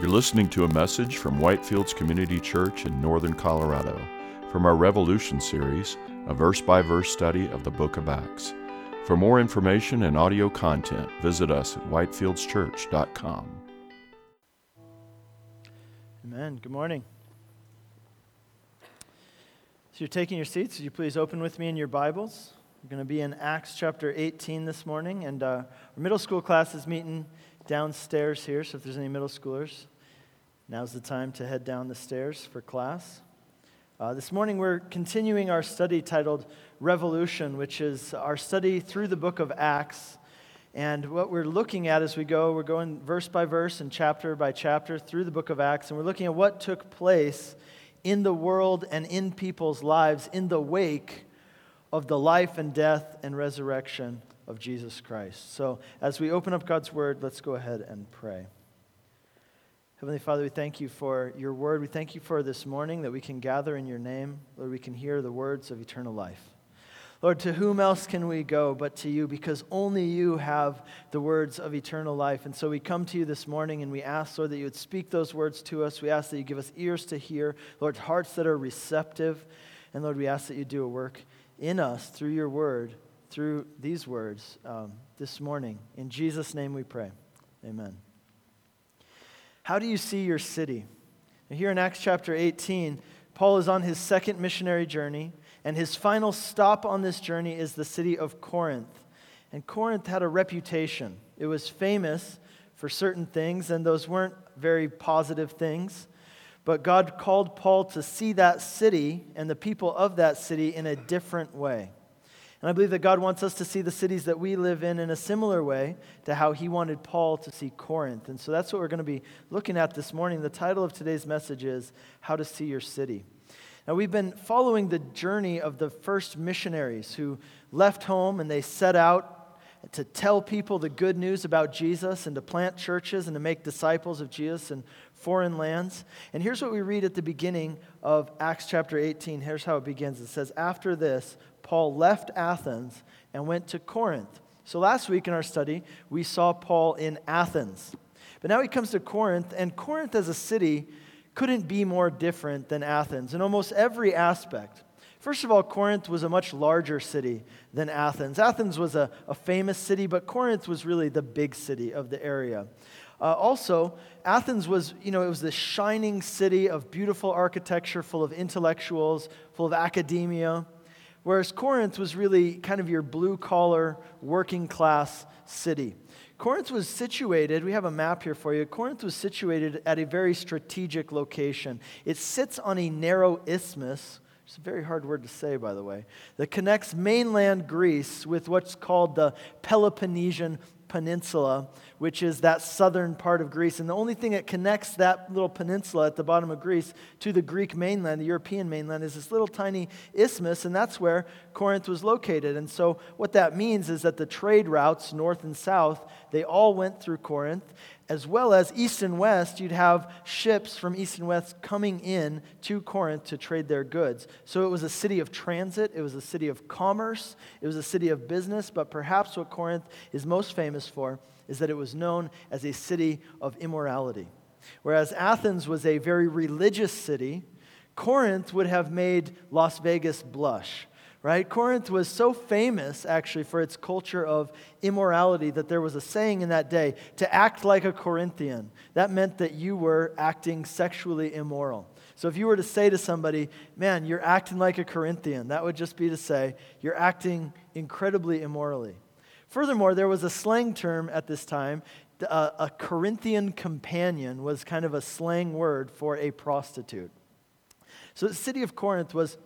You're listening to a message from Whitefields Community Church in Northern Colorado from our Revolution series, a verse by verse study of the book of Acts. For more information and audio content, visit us at whitefieldschurch.com. Amen. Good morning. So you're taking your seats. Would you please open with me in your Bibles? We're going to be in Acts chapter 18 this morning, and uh, our middle school class is meeting downstairs here. So if there's any middle schoolers, now's the time to head down the stairs for class. Uh, this morning we're continuing our study titled Revolution, which is our study through the book of Acts. And what we're looking at as we go, we're going verse by verse and chapter by chapter through the book of Acts, and we're looking at what took place in the world and in people's lives in the wake of the life and death and resurrection of Jesus Christ. So, as we open up God's word, let's go ahead and pray. Heavenly Father, we thank you for your word. We thank you for this morning that we can gather in your name. Lord, we can hear the words of eternal life. Lord, to whom else can we go but to you? Because only you have the words of eternal life. And so we come to you this morning and we ask, Lord, that you would speak those words to us. We ask that you give us ears to hear, Lord, hearts that are receptive. And Lord, we ask that you do a work in us through your word, through these words um, this morning. In Jesus' name we pray. Amen. How do you see your city? here in Acts chapter 18, Paul is on his second missionary journey, and his final stop on this journey is the city of Corinth. And Corinth had a reputation. It was famous for certain things, and those weren't very positive things. But God called Paul to see that city and the people of that city in a different way. And I believe that God wants us to see the cities that we live in in a similar way to how he wanted Paul to see Corinth. And so that's what we're going to be looking at this morning. The title of today's message is How to See Your City. Now, we've been following the journey of the first missionaries who left home and they set out to tell people the good news about Jesus and to plant churches and to make disciples of Jesus in foreign lands. And here's what we read at the beginning of Acts chapter 18. Here's how it begins it says, After this, Paul left Athens and went to Corinth. So last week in our study, we saw Paul in Athens. But now he comes to Corinth, and Corinth as a city couldn't be more different than Athens in almost every aspect. First of all, Corinth was a much larger city than Athens. Athens was a, a famous city, but Corinth was really the big city of the area. Uh, also, Athens was, you know, it was this shining city of beautiful architecture, full of intellectuals, full of academia. Whereas Corinth was really kind of your blue collar, working class city. Corinth was situated, we have a map here for you. Corinth was situated at a very strategic location. It sits on a narrow isthmus, it's a very hard word to say, by the way, that connects mainland Greece with what's called the Peloponnesian Peninsula, which is that southern part of Greece. And the only thing that connects that little peninsula at the bottom of Greece to the Greek mainland, the European mainland, is this little tiny isthmus, and that's where Corinth was located. And so, what that means is that the trade routes, north and south, they all went through Corinth as well as east and west, you'd have ships from east and west coming in to Corinth to trade their goods. So it was a city of transit, it was a city of commerce, it was a city of business, but perhaps what Corinth is most famous for is that it was known as a city of immorality. Whereas Athens was a very religious city, Corinth would have made Las Vegas blush right? Corinth was so famous, actually, for its culture of immorality that there was a saying in that day to act like a Corinthian. That meant that you were acting sexually immoral. So if you were to say to somebody, man, you're acting like a Corinthian, that would just be to say, you're acting incredibly immorally. Furthermore, there was a slang term at this time. A, a Corinthian companion was kind of a slang word for a prostitute. So the city of Corinth was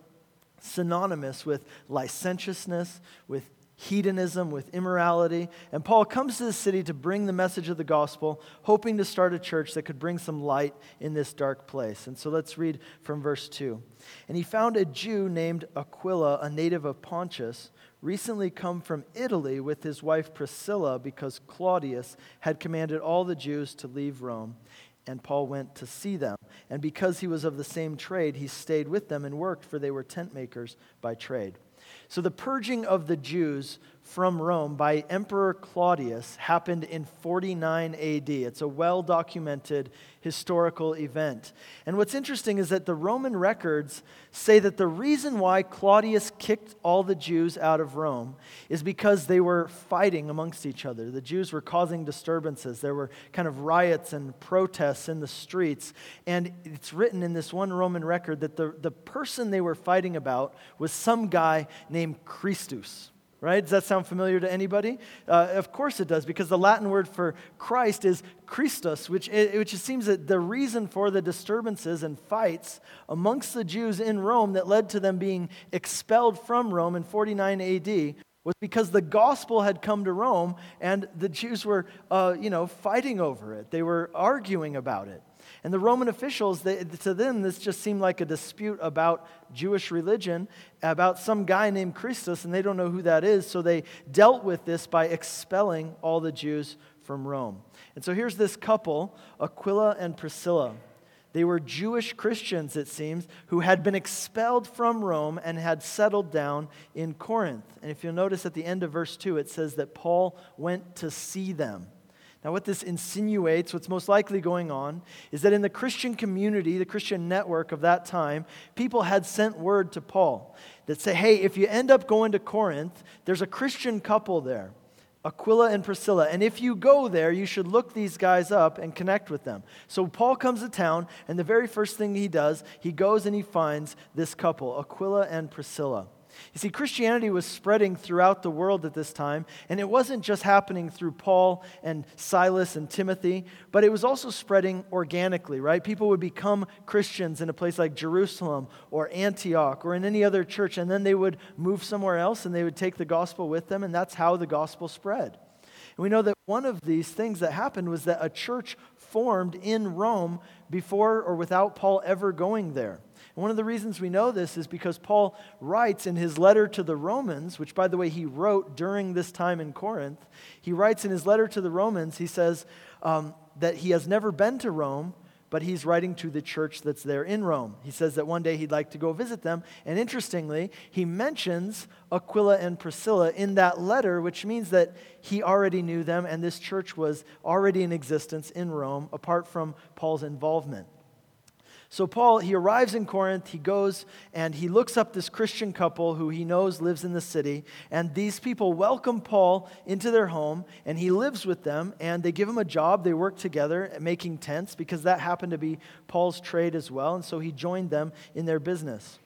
synonymous with licentiousness, with hedonism, with immorality. And Paul comes to the city to bring the message of the gospel, hoping to start a church that could bring some light in this dark place. And so let's read from verse 2. And he found a Jew named Aquila, a native of Pontus, recently come from Italy with his wife Priscilla because Claudius had commanded all the Jews to leave Rome and Paul went to see them. And because he was of the same trade, he stayed with them and worked, for they were tent makers by trade. So the purging of the Jews from Rome by Emperor Claudius happened in 49 AD. It's a well documented historical event. And what's interesting is that the Roman records say that the reason why Claudius kicked all the Jews out of Rome is because they were fighting amongst each other. The Jews were causing disturbances. There were kind of riots and protests in the streets. And it's written in this one Roman record that the, the person they were fighting about was some guy named Christus right? Does that sound familiar to anybody? Uh, of course it does, because the Latin word for Christ is Christus, which, which seems that the reason for the disturbances and fights amongst the Jews in Rome that led to them being expelled from Rome in 49 AD was because the gospel had come to Rome and the Jews were, uh, you know, fighting over it. They were arguing about it. And the Roman officials, they, to them, this just seemed like a dispute about Jewish religion, about some guy named Christus, and they don't know who that is. So they dealt with this by expelling all the Jews from Rome. And so here's this couple, Aquila and Priscilla. They were Jewish Christians, it seems, who had been expelled from Rome and had settled down in Corinth. And if you'll notice at the end of verse 2, it says that Paul went to see them. Now, what this insinuates, what's most likely going on, is that in the Christian community, the Christian network of that time, people had sent word to Paul that say, hey, if you end up going to Corinth, there's a Christian couple there, Aquila and Priscilla. And if you go there, you should look these guys up and connect with them. So Paul comes to town, and the very first thing he does, he goes and he finds this couple, Aquila and Priscilla. You see, Christianity was spreading throughout the world at this time, and it wasn't just happening through Paul and Silas and Timothy, but it was also spreading organically, right? People would become Christians in a place like Jerusalem or Antioch or in any other church, and then they would move somewhere else and they would take the gospel with them, and that's how the gospel spread. And we know that one of these things that happened was that a church formed in Rome before or without Paul ever going there. One of the reasons we know this is because Paul writes in his letter to the Romans, which, by the way, he wrote during this time in Corinth. He writes in his letter to the Romans, he says um, that he has never been to Rome, but he's writing to the church that's there in Rome. He says that one day he'd like to go visit them. And interestingly, he mentions Aquila and Priscilla in that letter, which means that he already knew them and this church was already in existence in Rome apart from Paul's involvement. So, Paul, he arrives in Corinth, he goes and he looks up this Christian couple who he knows lives in the city. And these people welcome Paul into their home, and he lives with them, and they give him a job. They work together making tents because that happened to be Paul's trade as well. And so he joined them in their business.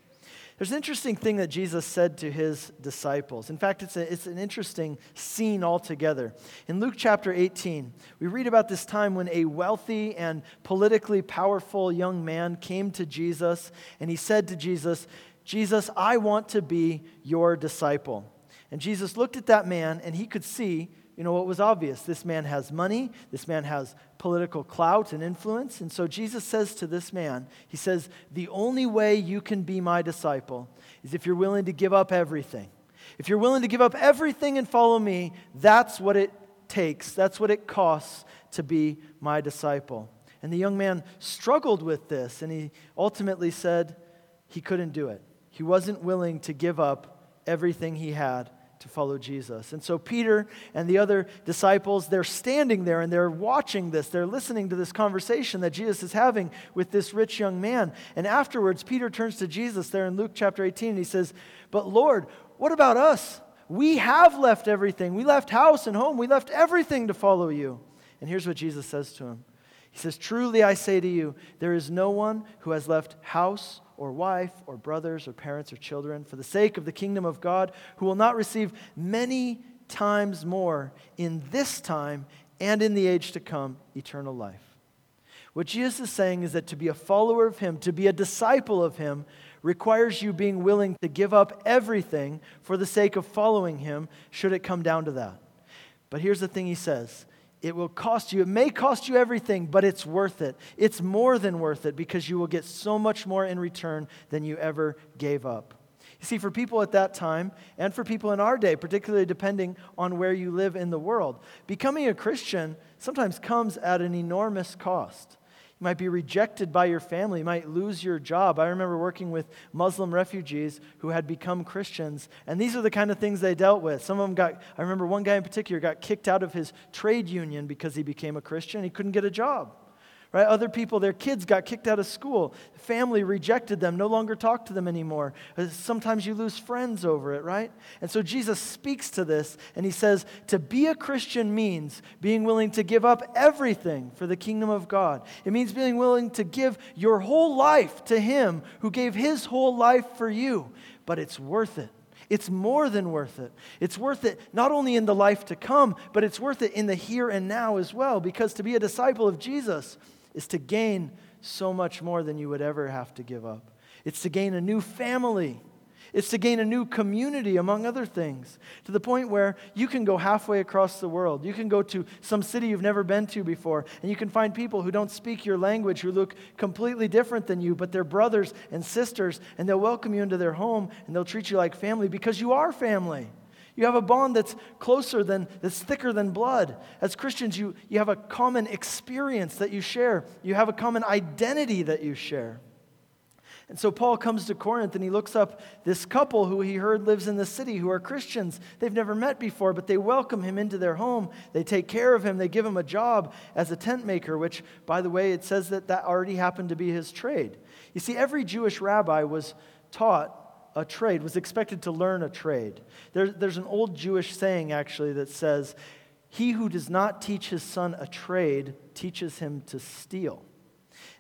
There's an interesting thing that Jesus said to his disciples. In fact, it's, a, it's an interesting scene altogether. In Luke chapter 18, we read about this time when a wealthy and politically powerful young man came to Jesus and he said to Jesus, Jesus, I want to be your disciple. And Jesus looked at that man and he could see you know what was obvious? This man has money, this man has political clout and influence. And so Jesus says to this man, He says, The only way you can be my disciple is if you're willing to give up everything. If you're willing to give up everything and follow me, that's what it takes, that's what it costs to be my disciple. And the young man struggled with this, and he ultimately said he couldn't do it. He wasn't willing to give up everything he had to follow Jesus. And so Peter and the other disciples, they're standing there and they're watching this. They're listening to this conversation that Jesus is having with this rich young man. And afterwards, Peter turns to Jesus there in Luke chapter 18 and he says, But Lord, what about us? We have left everything. We left house and home. We left everything to follow you. And here's what Jesus says to him He says, Truly I say to you, there is no one who has left house or wife or brothers or parents or children for the sake of the kingdom of God who will not receive many times more in this time and in the age to come eternal life. What Jesus is saying is that to be a follower of Him, to be a disciple of Him, requires you being willing to give up everything for the sake of following Him, should it come down to that. But here's the thing He says it will cost you. It may cost you everything, but it's worth it. It's more than worth it because you will get so much more in return than you ever gave up. You see, for people at that time, and for people in our day, particularly depending on where you live in the world, becoming a Christian sometimes comes at an enormous cost. You might be rejected by your family. You might lose your job. I remember working with Muslim refugees who had become Christians, and these are the kind of things they dealt with. Some of them got, I remember one guy in particular got kicked out of his trade union because he became a Christian. He couldn't get a job right? Other people, their kids got kicked out of school. Family rejected them, no longer talked to them anymore. Uh, sometimes you lose friends over it, right? And so Jesus speaks to this and he says, to be a Christian means being willing to give up everything for the kingdom of God. It means being willing to give your whole life to him who gave his whole life for you. But it's worth it. It's more than worth it. It's worth it not only in the life to come, but it's worth it in the here and now as well. Because to be a disciple of Jesus, is to gain so much more than you would ever have to give up. It's to gain a new family. It's to gain a new community, among other things, to the point where you can go halfway across the world. You can go to some city you've never been to before, and you can find people who don't speak your language, who look completely different than you, but they're brothers and sisters, and they'll welcome you into their home, and they'll treat you like family because you are family. You have a bond that's closer than, that's thicker than blood. As Christians, you, you have a common experience that you share, you have a common identity that you share. And so Paul comes to Corinth and he looks up this couple who he heard lives in the city who are Christians. They've never met before, but they welcome him into their home. They take care of him. They give him a job as a tent maker, which, by the way, it says that that already happened to be his trade. You see, every Jewish rabbi was taught a trade, was expected to learn a trade. There, there's an old Jewish saying, actually, that says, He who does not teach his son a trade teaches him to steal.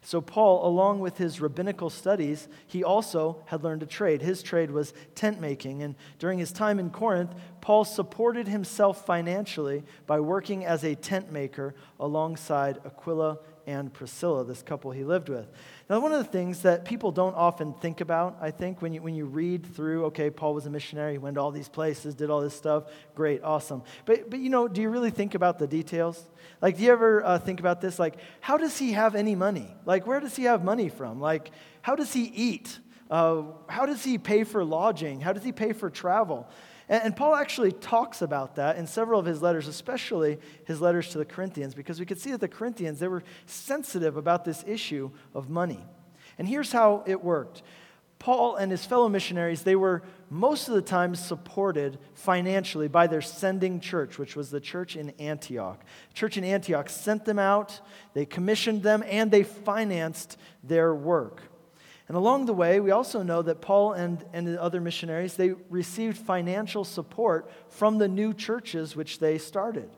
So, Paul, along with his rabbinical studies, he also had learned a trade. His trade was tent making. And during his time in Corinth, Paul supported himself financially by working as a tent maker alongside Aquila and Priscilla, this couple he lived with. Now, one of the things that people don't often think about, I think, when you, when you read through, okay, Paul was a missionary, he went to all these places, did all this stuff, great, awesome. But, but you know, do you really think about the details? Like, do you ever uh, think about this? Like, how does he have any money? Like, where does he have money from? Like, how does he eat? Uh, how does he pay for lodging? How does he pay for travel? And, and Paul actually talks about that in several of his letters, especially his letters to the Corinthians, because we could see that the Corinthians, they were sensitive about this issue of money. And here's how it worked. Paul and his fellow missionaries, they were most of the time supported financially by their sending church, which was the church in Antioch. church in Antioch sent them out, they commissioned them, and they financed their work. And along the way, we also know that Paul and, and the other missionaries, they received financial support from the new churches which they started.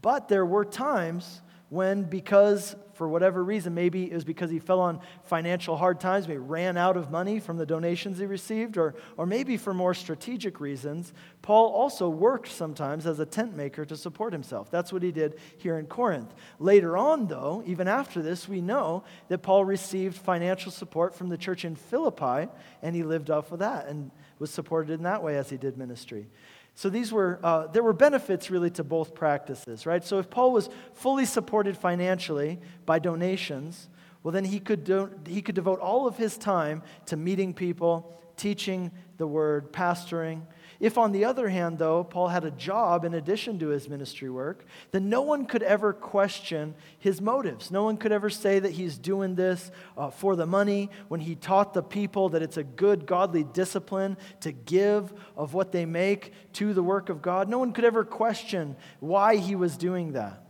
But there were times when, because for whatever reason, maybe it was because he fell on financial hard times, maybe ran out of money from the donations he received, or, or maybe for more strategic reasons, Paul also worked sometimes as a tent maker to support himself. That's what he did here in Corinth. Later on, though, even after this, we know that Paul received financial support from the church in Philippi, and he lived off of that and was supported in that way as he did ministry. So these were, uh, there were benefits really to both practices, right? So if Paul was fully supported financially by donations, well, then he could, do, he could devote all of his time to meeting people, teaching the word, pastoring, if, on the other hand, though, Paul had a job in addition to his ministry work, then no one could ever question his motives. No one could ever say that he's doing this uh, for the money when he taught the people that it's a good, godly discipline to give of what they make to the work of God. No one could ever question why he was doing that.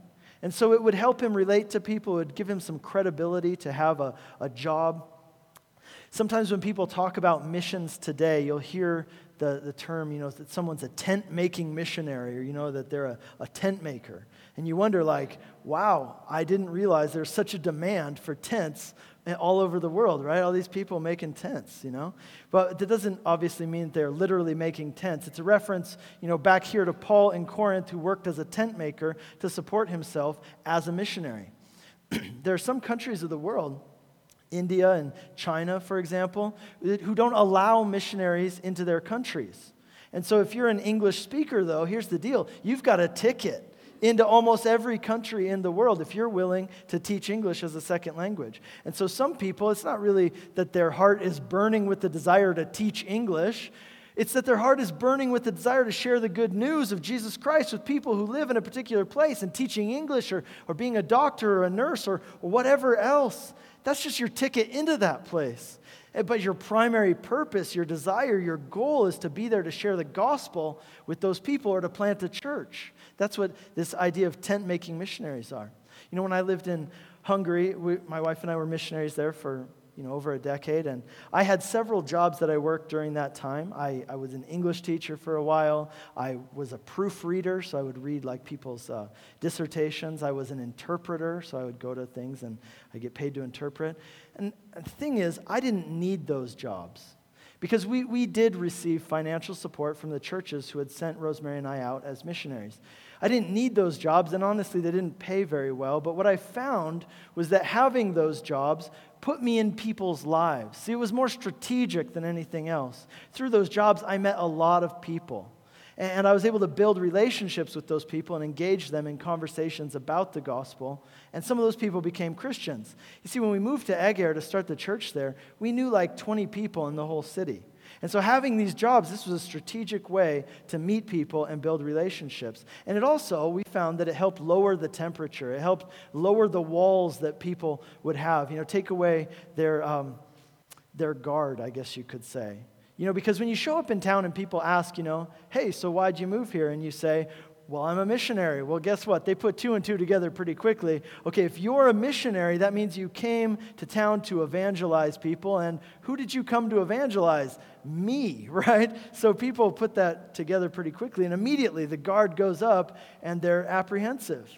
And so it would help him relate to people, it would give him some credibility to have a, a job. Sometimes when people talk about missions today, you'll hear the, the term, you know, that someone's a tent making missionary or, you know, that they're a, a tent maker. And you wonder, like, wow, I didn't realize there's such a demand for tents all over the world, right? All these people making tents, you know? But that doesn't obviously mean they're literally making tents. It's a reference, you know, back here to Paul in Corinth who worked as a tent maker to support himself as a missionary. there are some countries of the world India and China, for example, who don't allow missionaries into their countries. And so, if you're an English speaker, though, here's the deal you've got a ticket into almost every country in the world if you're willing to teach English as a second language. And so, some people, it's not really that their heart is burning with the desire to teach English. It's that their heart is burning with the desire to share the good news of Jesus Christ with people who live in a particular place and teaching English or, or being a doctor or a nurse or, or whatever else. That's just your ticket into that place. Eh, but your primary purpose, your desire, your goal is to be there to share the gospel with those people or to plant a church. That's what this idea of tent making missionaries are. You know, when I lived in Hungary, we, my wife and I were missionaries there for you know, over a decade. And I had several jobs that I worked during that time. I, I was an English teacher for a while. I was a proofreader, so I would read like people's uh, dissertations. I was an interpreter, so I would go to things and I get paid to interpret. And the thing is, I didn't need those jobs. Because we, we did receive financial support from the churches who had sent Rosemary and I out as missionaries. I didn't need those jobs, and honestly, they didn't pay very well. But what I found was that having those jobs put me in people's lives. See, it was more strategic than anything else. Through those jobs, I met a lot of people. And I was able to build relationships with those people and engage them in conversations about the gospel. And some of those people became Christians. You see, when we moved to Eger to start the church there, we knew like 20 people in the whole city. And so, having these jobs, this was a strategic way to meet people and build relationships. And it also, we found that it helped lower the temperature. It helped lower the walls that people would have, you know, take away their, um, their guard, I guess you could say. You know, because when you show up in town and people ask, you know, hey, so why'd you move here? And you say, well, I'm a missionary. Well, guess what? They put two and two together pretty quickly. Okay, if you're a missionary, that means you came to town to evangelize people. And who did you come to evangelize? Me, right? So people put that together pretty quickly. And immediately the guard goes up and they're apprehensive.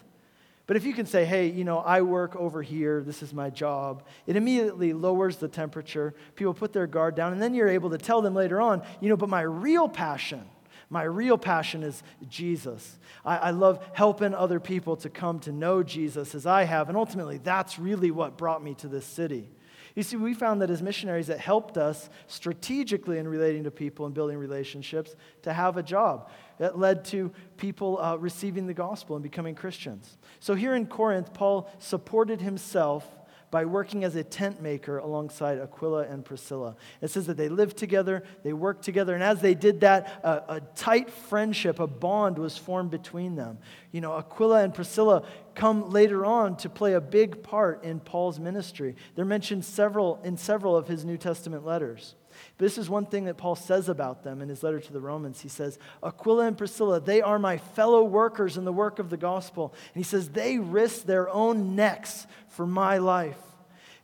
But if you can say, hey, you know, I work over here, this is my job, it immediately lowers the temperature. People put their guard down, and then you're able to tell them later on, you know, but my real passion my real passion is Jesus. I, I, love helping other people to come to know Jesus as I have. And ultimately, that's really what brought me to this city. You see, we found that as missionaries, it helped us strategically in relating to people and building relationships to have a job. It led to people uh, receiving the gospel and becoming Christians. So here in Corinth, Paul supported himself by working as a tent maker alongside Aquila and Priscilla. It says that they lived together, they worked together, and as they did that, a, a tight friendship, a bond was formed between them. You know, Aquila and Priscilla come later on to play a big part in Paul's ministry. They're mentioned several in several of his New Testament letters. This is one thing that Paul says about them in his letter to the Romans. He says, Aquila and Priscilla, they are my fellow workers in the work of the gospel. And he says, they risk their own necks for my life.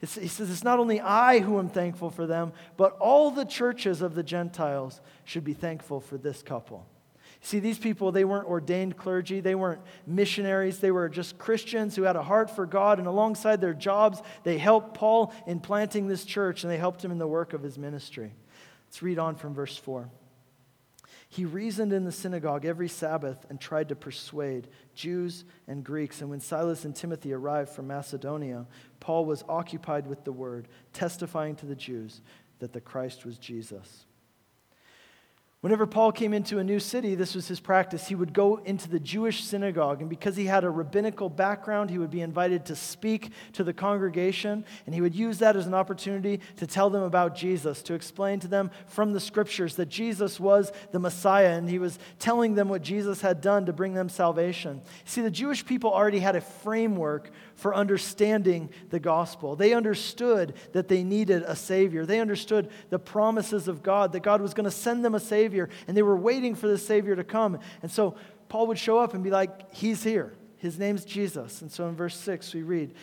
It's, he says, it's not only I who am thankful for them, but all the churches of the Gentiles should be thankful for this couple. See, these people, they weren't ordained clergy, they weren't missionaries, they were just Christians who had a heart for God, and alongside their jobs, they helped Paul in planting this church and they helped him in the work of his ministry. Let's read on from verse 4. He reasoned in the synagogue every Sabbath and tried to persuade Jews and Greeks. And when Silas and Timothy arrived from Macedonia, Paul was occupied with the word, testifying to the Jews that the Christ was Jesus. Whenever Paul came into a new city, this was his practice. He would go into the Jewish synagogue, and because he had a rabbinical background, he would be invited to speak to the congregation, and he would use that as an opportunity to tell them about Jesus, to explain to them from the scriptures that Jesus was the Messiah, and he was telling them what Jesus had done to bring them salvation. See, the Jewish people already had a framework for understanding the gospel. They understood that they needed a Savior, they understood the promises of God, that God was going to send them a Savior Savior, and they were waiting for the Savior to come. And so Paul would show up and be like, He's here. His name's Jesus. And so in verse 6, we read,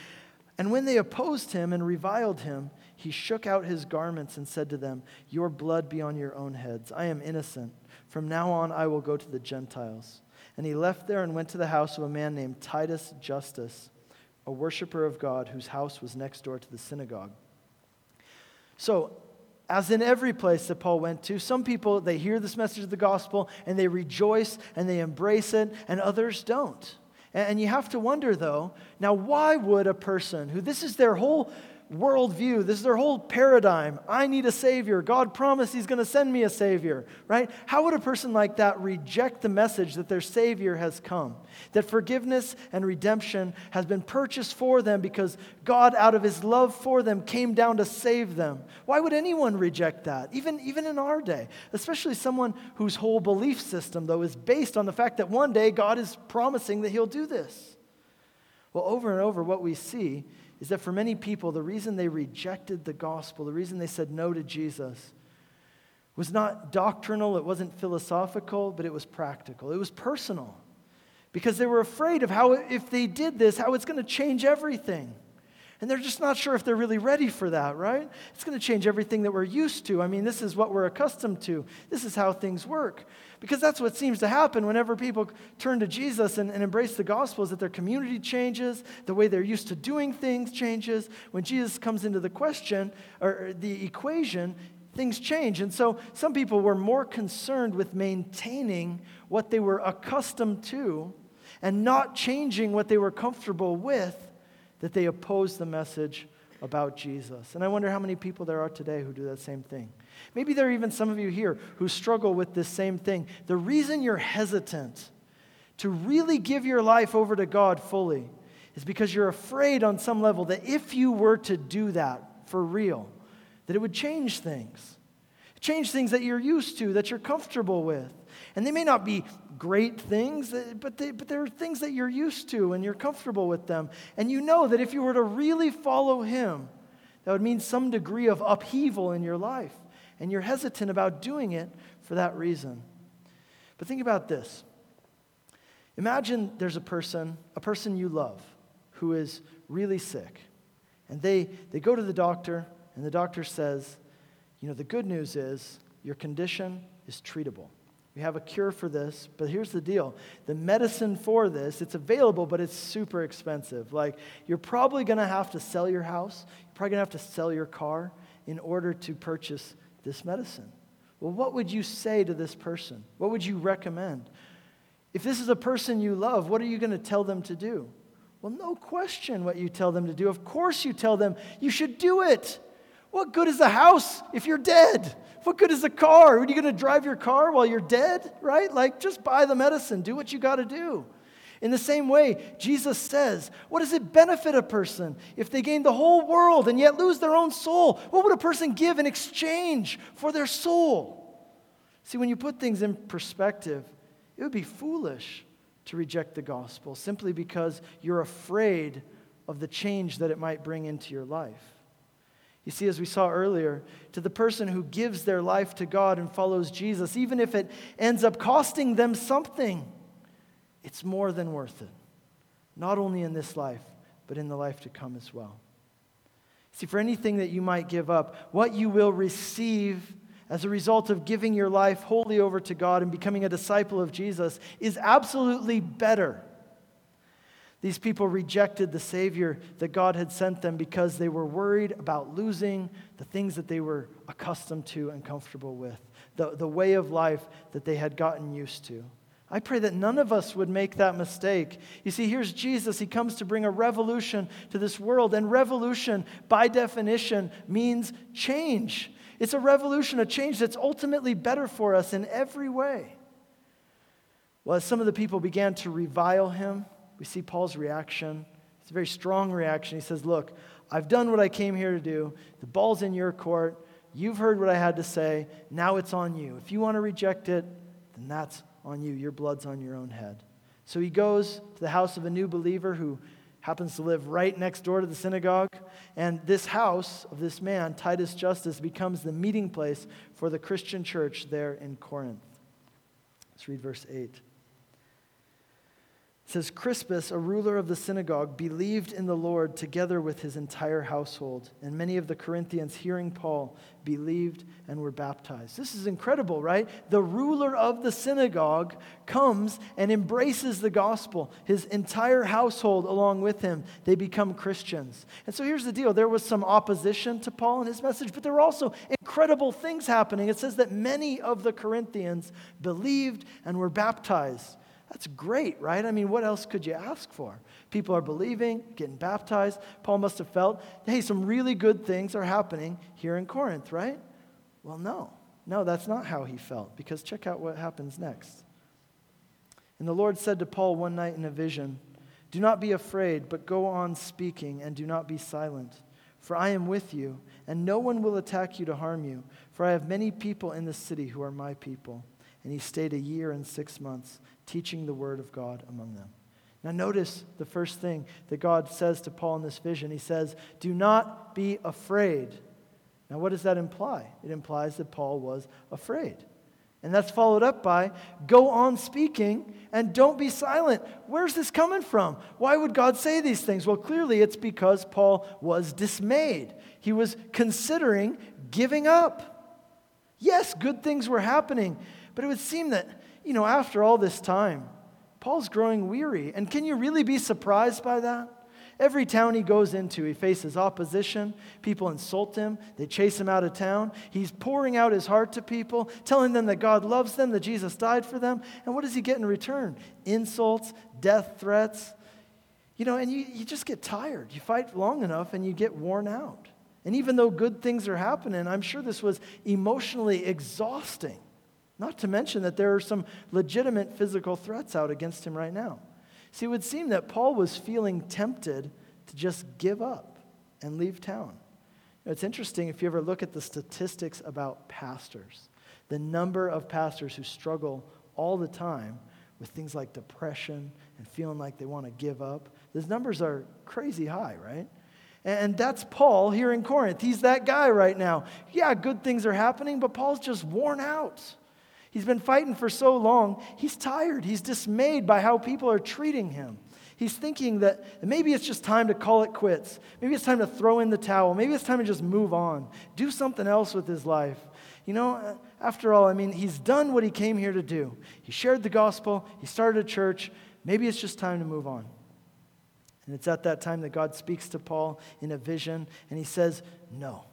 And when they opposed him and reviled him, he shook out his garments and said to them, Your blood be on your own heads. I am innocent. From now on, I will go to the Gentiles. And he left there and went to the house of a man named Titus Justus, a worshiper of God, whose house was next door to the synagogue. So, as in every place that Paul went to, some people, they hear this message of the gospel and they rejoice and they embrace it, and others don't. And you have to wonder, though, now, why would a person who this is their whole worldview. This is their whole paradigm. I need a Savior. God promised He's going to send me a Savior, right? How would a person like that reject the message that their Savior has come? That forgiveness and redemption has been purchased for them because God, out of His love for them, came down to save them. Why would anyone reject that, even, even in our day? Especially someone whose whole belief system, though, is based on the fact that one day God is promising that He'll do this. Well, over and over, what we see is that for many people, the reason they rejected the gospel, the reason they said no to Jesus, was not doctrinal, it wasn't philosophical, but it was practical. It was personal. Because they were afraid of how, if they did this, how it's going to change everything. And they're just not sure if they're really ready for that, right? It's going to change everything that we're used to. I mean, this is what we're accustomed to. This is how things work. Because that's what seems to happen whenever people turn to Jesus and, and embrace the gospel is that their community changes, the way they're used to doing things changes. When Jesus comes into the question or the equation, things change. And so some people were more concerned with maintaining what they were accustomed to and not changing what they were comfortable with that they opposed the message about Jesus. And I wonder how many people there are today who do that same thing. Maybe there are even some of you here who struggle with this same thing. The reason you're hesitant to really give your life over to God fully is because you're afraid on some level that if you were to do that for real, that it would change things. Change things that you're used to, that you're comfortable with. And they may not be great things, eh, but, they, but they're things that you're used to and you're comfortable with them. And you know that if you were to really follow Him, that would mean some degree of upheaval in your life. And you're hesitant about doing it for that reason. But think about this. Imagine there's a person, a person you love, who is really sick. And they, they go to the doctor, and the doctor says, You know, the good news is your condition is treatable. We have a cure for this, but here's the deal. The medicine for this, it's available, but it's super expensive. Like, you're probably to have to sell your house. You're probably to have to sell your car in order to purchase this medicine. Well, what would you say to this person? What would you recommend? If this is a person you love, what are you going to tell them to do? Well, no question what you tell them to do. Of course, you tell them you should do it. What good is a house if you're dead? What good is a car? Are you going to drive your car while you're dead? Right? Like, just buy the medicine, do what you got to do. In the same way, Jesus says, What does it benefit a person if they gain the whole world and yet lose their own soul? What would a person give in exchange for their soul? See, when you put things in perspective, it would be foolish to reject the gospel simply because you're afraid of the change that it might bring into your life. You see, as we saw earlier, to the person who gives their life to God and follows Jesus, even if it ends up costing them something, it's more than worth it. Not only in this life, but in the life to come as well. See, for anything that you might give up, what you will receive as a result of giving your life wholly over to God and becoming a disciple of Jesus is absolutely better these people rejected the Savior that God had sent them because they were worried about losing the things that they were accustomed to and comfortable with, the, the way of life that they had gotten used to. I pray that none of us would make that mistake. You see, here's Jesus. He comes to bring a revolution to this world, and revolution, by definition, means change. It's a revolution, a change that's ultimately better for us in every way. Well, as some of the people began to revile him, we see Paul's reaction. It's a very strong reaction. He says, Look, I've done what I came here to do. The ball's in your court. You've heard what I had to say. Now it's on you. If you want to reject it, then that's on you. Your blood's on your own head. So he goes to the house of a new believer who happens to live right next door to the synagogue. And this house of this man, Titus Justus, becomes the meeting place for the Christian church there in Corinth. Let's read verse 8. It says Crispus, a ruler of the synagogue, believed in the Lord together with his entire household. And many of the Corinthians, hearing Paul, believed and were baptized. This is incredible, right? The ruler of the synagogue comes and embraces the gospel. His entire household, along with him, they become Christians. And so here's the deal there was some opposition to Paul and his message, but there were also incredible things happening. It says that many of the Corinthians believed and were baptized. That's great, right? I mean, what else could you ask for? People are believing, getting baptized. Paul must have felt, hey, some really good things are happening here in Corinth, right? Well, no. No, that's not how he felt, because check out what happens next. And the Lord said to Paul one night in a vision, Do not be afraid, but go on speaking, and do not be silent. For I am with you, and no one will attack you to harm you, for I have many people in the city who are my people. And he stayed a year and six months, teaching the word of God among them. Now, notice the first thing that God says to Paul in this vision. He says, Do not be afraid. Now, what does that imply? It implies that Paul was afraid. And that's followed up by go on speaking and don't be silent. Where's this coming from? Why would God say these things? Well, clearly it's because Paul was dismayed. He was considering giving up. Yes, good things were happening, but it would seem that, you know, after all this time, Paul's growing weary. And can you really be surprised by that? Every town he goes into, he faces opposition. People insult him, they chase him out of town. He's pouring out his heart to people, telling them that God loves them, that Jesus died for them. And what does he get in return? Insults, death threats. You know, and you, you just get tired. You fight long enough and you get worn out. And even though good things are happening, I'm sure this was emotionally exhausting. Not to mention that there are some legitimate physical threats out against him right now. See, it would seem that Paul was feeling tempted to just give up and leave town. It's interesting if you ever look at the statistics about pastors, the number of pastors who struggle all the time with things like depression and feeling like they want to give up. Those numbers are crazy high, right? And that's Paul here in Corinth. He's that guy right now. Yeah, good things are happening, but Paul's just worn out. He's been fighting for so long, he's tired. He's dismayed by how people are treating him. He's thinking that maybe it's just time to call it quits. Maybe it's time to throw in the towel. Maybe it's time to just move on, do something else with his life. You know, after all, I mean, he's done what he came here to do. He shared the gospel, he started a church. Maybe it's just time to move on. And it's at that time that God speaks to Paul in a vision, and he says, No.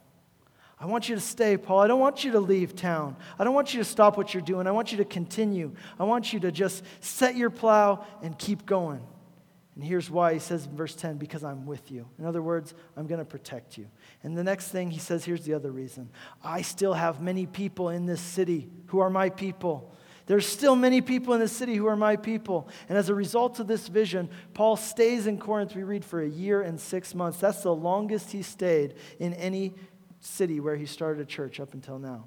I want you to stay, Paul. I don't want you to leave town. I don't want you to stop what you're doing. I want you to continue. I want you to just set your plow and keep going. And here's why he says in verse 10 because I'm with you. In other words, I'm going to protect you. And the next thing he says, here's the other reason I still have many people in this city who are my people. There's still many people in the city who are my people. And as a result of this vision, Paul stays in Corinth, we read, for a year and six months. That's the longest he stayed in any city where he started a church up until now.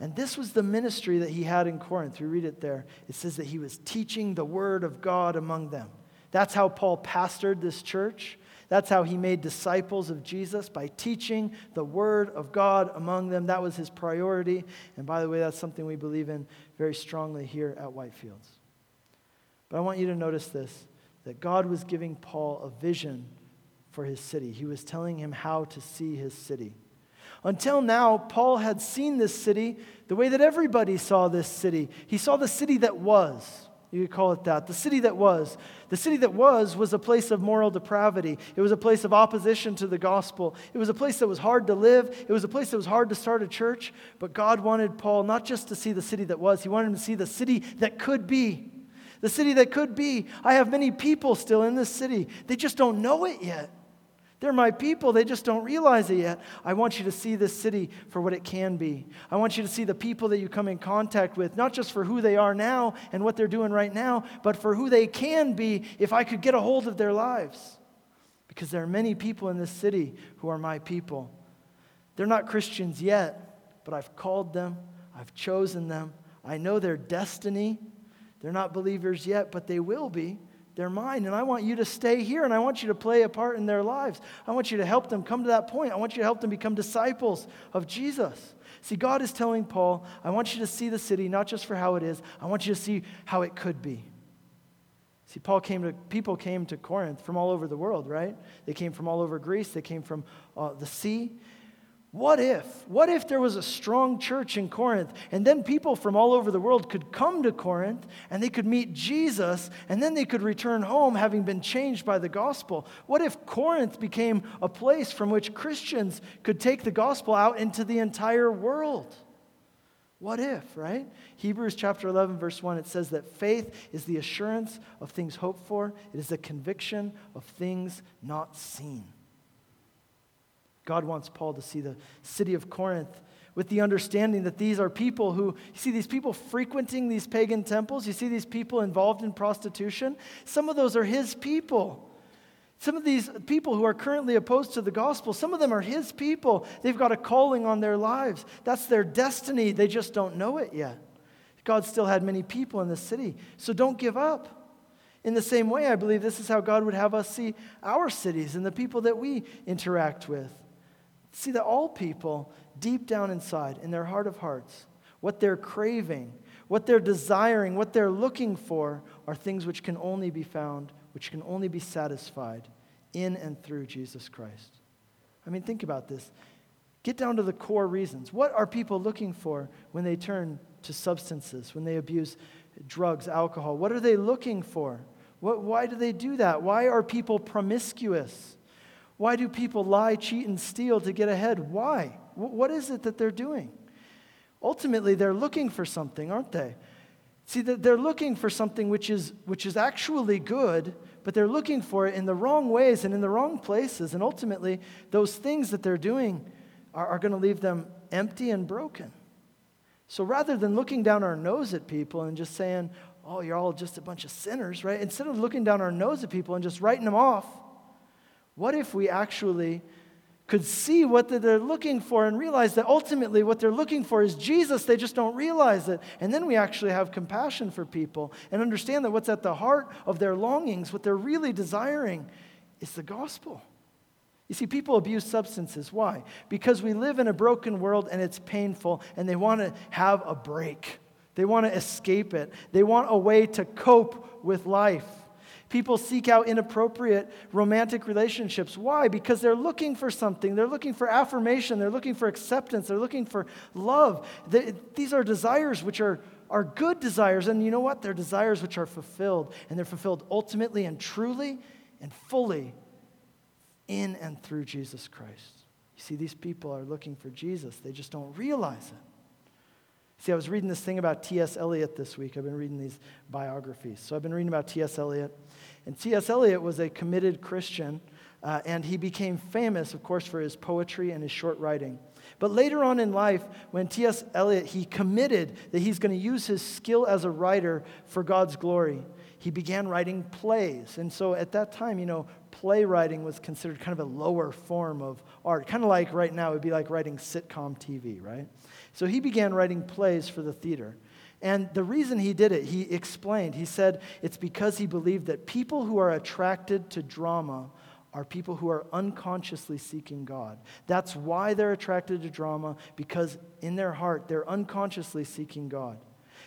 And this was the ministry that he had in Corinth. We read it there. It says that he was teaching the word of God among them. That's how Paul pastored this church. That's how he made disciples of Jesus by teaching the word of God among them. That was his priority. And by the way, that's something we believe in very strongly here at Whitefields. But I want you to notice this that God was giving Paul a vision for his city, he was telling him how to see his city. Until now, Paul had seen this city the way that everybody saw this city. He saw the city that was. You could call it that. The city that was. The city that was was a place of moral depravity. It was a place of opposition to the gospel. It was a place that was hard to live. It was a place that was hard to start a church. But God wanted Paul not just to see the city that was, he wanted him to see the city that could be. The city that could be. I have many people still in this city. They just don't know it yet. They're my people. They just don't realize it yet. I want you to see this city for what it can be. I want you to see the people that you come in contact with, not just for who they are now and what they're doing right now, but for who they can be if I could get a hold of their lives. Because there are many people in this city who are my people. They're not Christians yet, but I've called them, I've chosen them. I know their destiny. They're not believers yet, but they will be. They're mine, and I want you to stay here, and I want you to play a part in their lives. I want you to help them come to that point. I want you to help them become disciples of Jesus. See, God is telling Paul, I want you to see the city not just for how it is, I want you to see how it could be. See, Paul came to, people came to Corinth from all over the world, right? They came from all over Greece, they came from uh, the sea, what if? What if there was a strong church in Corinth and then people from all over the world could come to Corinth and they could meet Jesus and then they could return home having been changed by the gospel? What if Corinth became a place from which Christians could take the gospel out into the entire world? What if, right? Hebrews chapter 11, verse 1, it says that faith is the assurance of things hoped for, it is the conviction of things not seen. God wants Paul to see the city of Corinth with the understanding that these are people who, you see these people frequenting these pagan temples, you see these people involved in prostitution. Some of those are his people. Some of these people who are currently opposed to the gospel, some of them are his people. They've got a calling on their lives. That's their destiny. They just don't know it yet. God still had many people in the city. So don't give up. In the same way, I believe this is how God would have us see our cities and the people that we interact with. See that all people, deep down inside, in their heart of hearts, what they're craving, what they're desiring, what they're looking for, are things which can only be found which can only be satisfied in and through Jesus Christ. I mean, think about this. Get down to the core reasons. What are people looking for when they turn to substances, when they abuse drugs, alcohol? What are they looking for? What, why do they do that? Why are people promiscuous? Why do people lie, cheat, and steal to get ahead? Why? What is it that they're doing? Ultimately, they're looking for something, aren't they? See, they're looking for something which is, which is actually good, but they're looking for it in the wrong ways and in the wrong places. And ultimately, those things that they're doing are, are going to leave them empty and broken. So rather than looking down our nose at people and just saying, oh, you're all just a bunch of sinners, right? Instead of looking down our nose at people and just writing them off, what if we actually could see what they're looking for and realize that ultimately what they're looking for is Jesus. They just don't realize it. And then we actually have compassion for people and understand that what's at the heart of their longings, what they're really desiring, is the gospel. You see, people abuse substances. Why? Because we live in a broken world and it's painful, and they want to have a break. They want to escape it. They want a way to cope with life. People seek out inappropriate romantic relationships. Why? Because they're looking for something. They're looking for affirmation. They're looking for acceptance. They're looking for love. They, these are desires which are, are good desires. And you know what? They're desires which are fulfilled. And they're fulfilled ultimately and truly and fully in and through Jesus Christ. You see, these people are looking for Jesus, they just don't realize it. See, I was reading this thing about T.S. Eliot this week. I've been reading these biographies. So I've been reading about T.S. Eliot. And T.S. Eliot was a committed Christian, uh, and he became famous, of course, for his poetry and his short writing. But later on in life, when T.S. Eliot, he committed that he's going to use his skill as a writer for God's glory. He began writing plays. And so at that time, you know, playwriting was considered kind of a lower form of art. Kind of like right now, it would be like writing sitcom TV, right? So he began writing plays for the theater. And the reason he did it, he explained. He said it's because he believed that people who are attracted to drama are people who are unconsciously seeking God. That's why they're attracted to drama, because in their heart, they're unconsciously seeking God.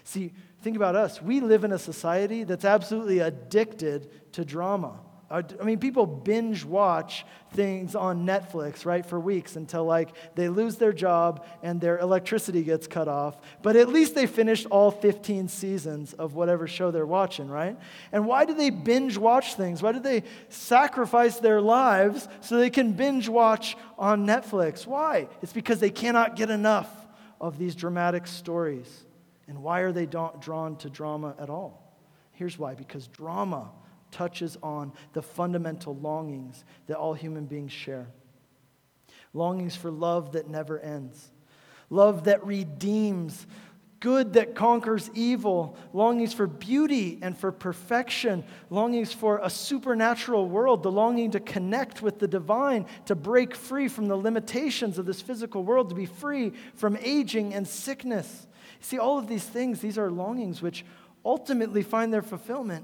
See, think about us. We live in a society that's absolutely addicted to drama. I mean, people binge watch things on Netflix, right, for weeks until like they lose their job and their electricity gets cut off. But at least they finished all 15 seasons of whatever show they're watching, right? And why do they binge watch things? Why do they sacrifice their lives so they can binge watch on Netflix? Why? It's because they cannot get enough of these dramatic stories. And why are they drawn to drama at all? Here's why because drama touches on the fundamental longings that all human beings share. Longings for love that never ends, love that redeems, good that conquers evil, longings for beauty and for perfection, longings for a supernatural world, the longing to connect with the divine, to break free from the limitations of this physical world, to be free from aging and sickness. See, all of these things, these are longings which ultimately find their fulfillment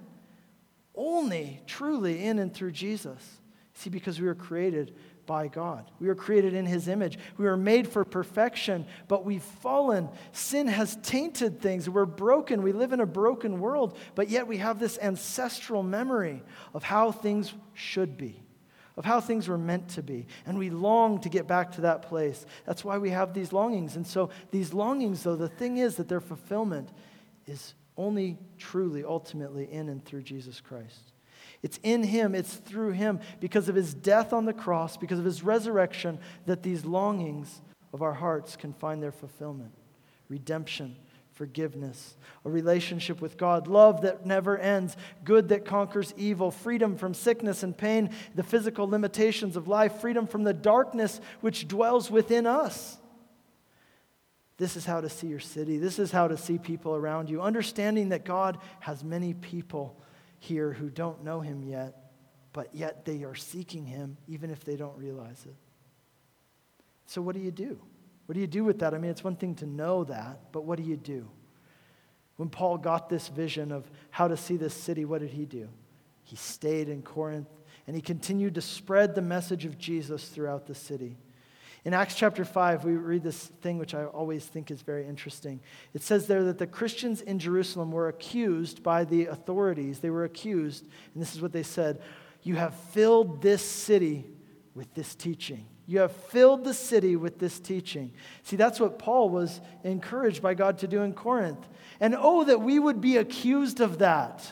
only truly in and through Jesus. See, because we were created by God. We were created in His image. We were made for perfection, but we've fallen. Sin has tainted things. We're broken. We live in a broken world, but yet we have this ancestral memory of how things should be, of how things were meant to be. And we long to get back to that place. That's why we have these longings. And so, these longings, though, the thing is that their fulfillment is only truly, ultimately, in and through Jesus Christ. It's in Him, it's through Him, because of His death on the cross, because of His resurrection, that these longings of our hearts can find their fulfillment. redemption, forgiveness, a relationship with God, love that never ends, good that conquers evil, freedom from sickness and pain, the physical limitations of life, freedom from the darkness which dwells within us. This is how to see your city. This is how to see people around you. Understanding that God has many people here who don't know Him yet, but yet they are seeking Him even if they don't realize it. So, what do you do? What do you do with that? I mean, it's one thing to know that, but what do you do? When Paul got this vision of how to see this city, what did he do? He stayed in Corinth and he continued to spread the message of Jesus throughout the city. In Acts chapter 5, we read this thing which I always think is very interesting. It says there that the Christians in Jerusalem were accused by the authorities. They were accused, and this is what they said You have filled this city with this teaching. You have filled the city with this teaching. See, that's what Paul was encouraged by God to do in Corinth. And oh, that we would be accused of that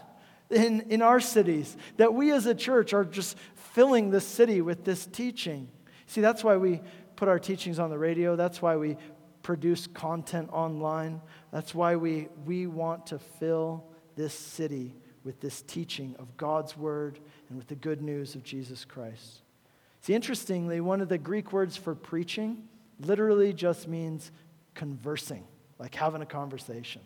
in, in our cities, that we as a church are just filling the city with this teaching. See, that's why we put our teachings on the radio. That's why we produce content online. That's why we, we want to fill this city with this teaching of God's word and with the good news of Jesus Christ. See, interestingly, one of the Greek words for preaching literally just means conversing, like having a conversation.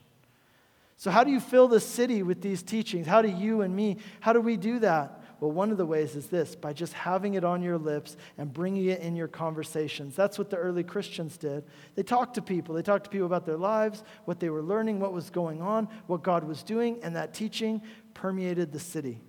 So, how do you fill the city with these teachings? How do you and me, how do we do that? Well, one of the ways is this by just having it on your lips and bringing it in your conversations. That's what the early Christians did. They talked to people. They talked to people about their lives, what they were learning, what was going on, what God was doing, and that teaching permeated the city.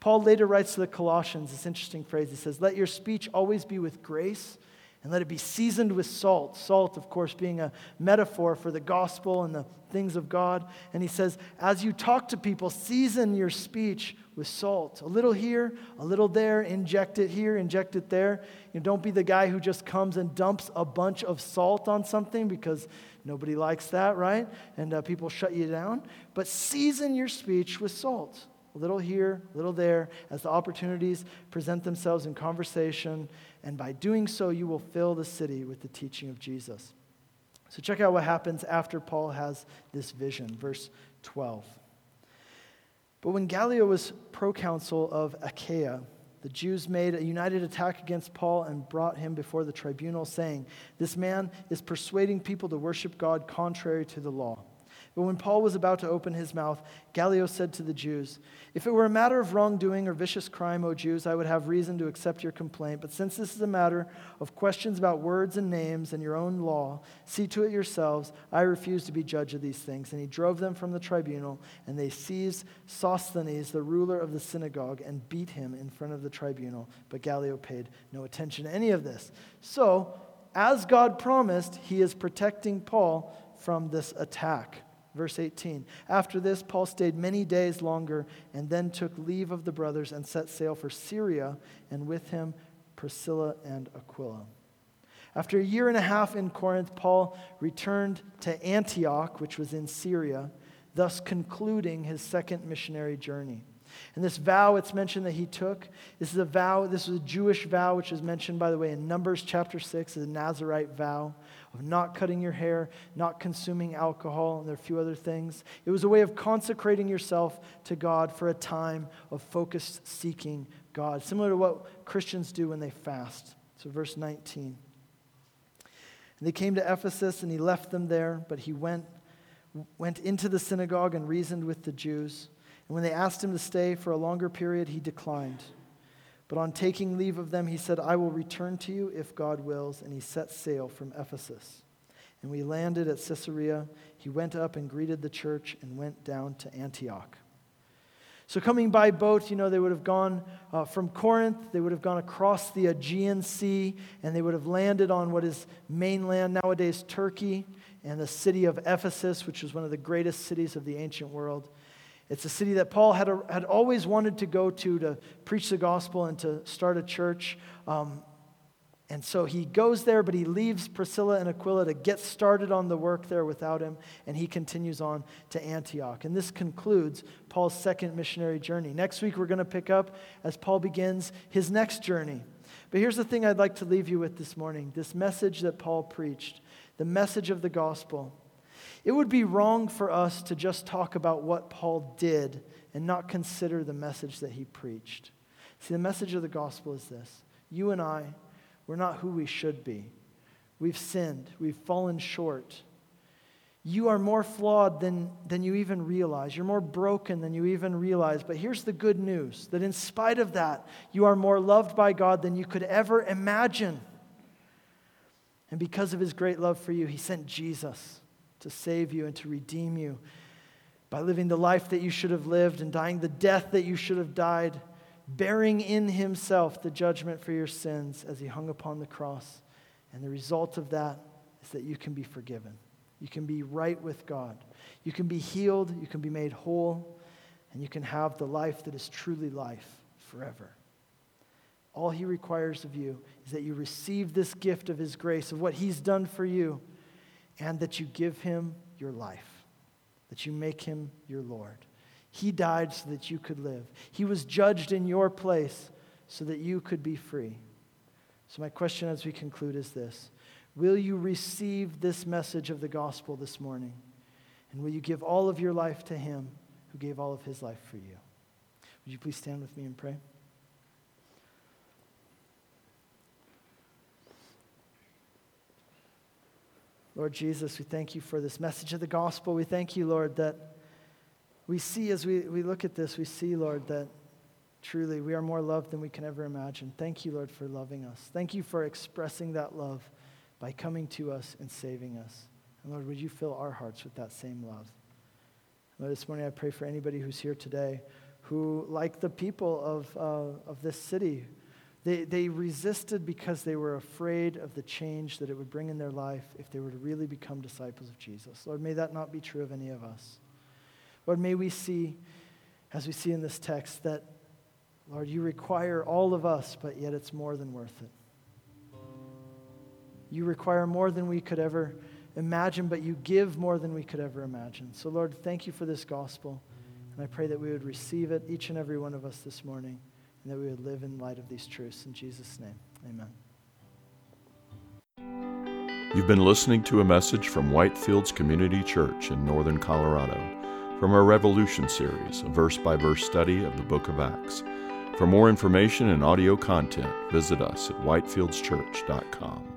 Paul later writes to the Colossians this interesting phrase. He says, Let your speech always be with grace and let it be seasoned with salt. Salt, of course, being a metaphor for the gospel and the things of God. And he says, As you talk to people, season your speech with salt. A little here, a little there, inject it here, inject it there. You know, don't be the guy who just comes and dumps a bunch of salt on something because nobody likes that, right? And uh, people shut you down. But season your speech with salt a little here, a little there, as the opportunities present themselves in conversation. And by doing so, you will fill the city with the teaching of Jesus. So, check out what happens after Paul has this vision. Verse 12. But when Gallio was proconsul of Achaia, the Jews made a united attack against Paul and brought him before the tribunal, saying, This man is persuading people to worship God contrary to the law. But when Paul was about to open his mouth, Gallio said to the Jews, If it were a matter of wrongdoing or vicious crime, O Jews, I would have reason to accept your complaint. But since this is a matter of questions about words and names and your own law, see to it yourselves. I refuse to be judge of these things. And he drove them from the tribunal, and they seized Sosthenes, the ruler of the synagogue, and beat him in front of the tribunal. But Gallio paid no attention to any of this. So, as God promised, he is protecting Paul from this attack. Verse 18 After this, Paul stayed many days longer and then took leave of the brothers and set sail for Syria, and with him Priscilla and Aquila. After a year and a half in Corinth, Paul returned to Antioch, which was in Syria, thus concluding his second missionary journey. And this vow, it's mentioned that he took. This is a vow, this was a Jewish vow, which is mentioned, by the way, in Numbers chapter 6, as a Nazarite vow of not cutting your hair, not consuming alcohol, and there are a few other things. It was a way of consecrating yourself to God for a time of focused seeking God, similar to what Christians do when they fast. So, verse 19. And they came to Ephesus, and he left them there, but he went, went into the synagogue and reasoned with the Jews. And when they asked him to stay for a longer period, he declined. But on taking leave of them, he said, I will return to you if God wills. And he set sail from Ephesus. And we landed at Caesarea. He went up and greeted the church and went down to Antioch. So, coming by boat, you know, they would have gone uh, from Corinth, they would have gone across the Aegean Sea, and they would have landed on what is mainland nowadays Turkey and the city of Ephesus, which was one of the greatest cities of the ancient world. It's a city that Paul had, a, had always wanted to go to to preach the gospel and to start a church. Um, and so he goes there, but he leaves Priscilla and Aquila to get started on the work there without him, and he continues on to Antioch. And this concludes Paul's second missionary journey. Next week, we're going to pick up as Paul begins his next journey. But here's the thing I'd like to leave you with this morning this message that Paul preached, the message of the gospel It would be wrong for us to just talk about what Paul did and not consider the message that he preached. See, the message of the gospel is this you and I, we're not who we should be. We've sinned, we've fallen short. You are more flawed than, than you even realize. You're more broken than you even realize. But here's the good news that in spite of that, you are more loved by God than you could ever imagine. And because of his great love for you, he sent Jesus to save you and to redeem you by living the life that you should have lived and dying the death that you should have died, bearing in himself the judgment for your sins as he hung upon the cross. And the result of that is that you can be forgiven. You can be right with God. You can be healed. You can be made whole. And you can have the life that is truly life forever. All he requires of you is that you receive this gift of his grace, of what he's done for you, and that you give him your life, that you make him your Lord. He died so that you could live, he was judged in your place so that you could be free. So, my question as we conclude is this Will you receive this message of the gospel this morning? And will you give all of your life to him who gave all of his life for you? Would you please stand with me and pray? Lord Jesus, we thank you for this message of the gospel. We thank you, Lord, that we see as we, we look at this, we see, Lord, that truly we are more loved than we can ever imagine. Thank you, Lord, for loving us. Thank you for expressing that love by coming to us and saving us. And Lord, would you fill our hearts with that same love? Lord, this morning I pray for anybody who's here today who, like the people of, uh, of this city, they, they resisted because they were afraid of the change that it would bring in their life if they were to really become disciples of Jesus. Lord, may that not be true of any of us. Lord, may we see, as we see in this text, that, Lord, you require all of us, but yet it's more than worth it. You require more than we could ever imagine, but you give more than we could ever imagine. So, Lord, thank you for this gospel. And I pray that we would receive it, each and every one of us this morning and that we would live in light of these truths. In Jesus' name, amen. You've been listening to a message from Whitefields Community Church in northern Colorado from our Revolution series, a verse by verse study of the book of Acts. For more information and audio content, visit us at whitefieldschurch.com.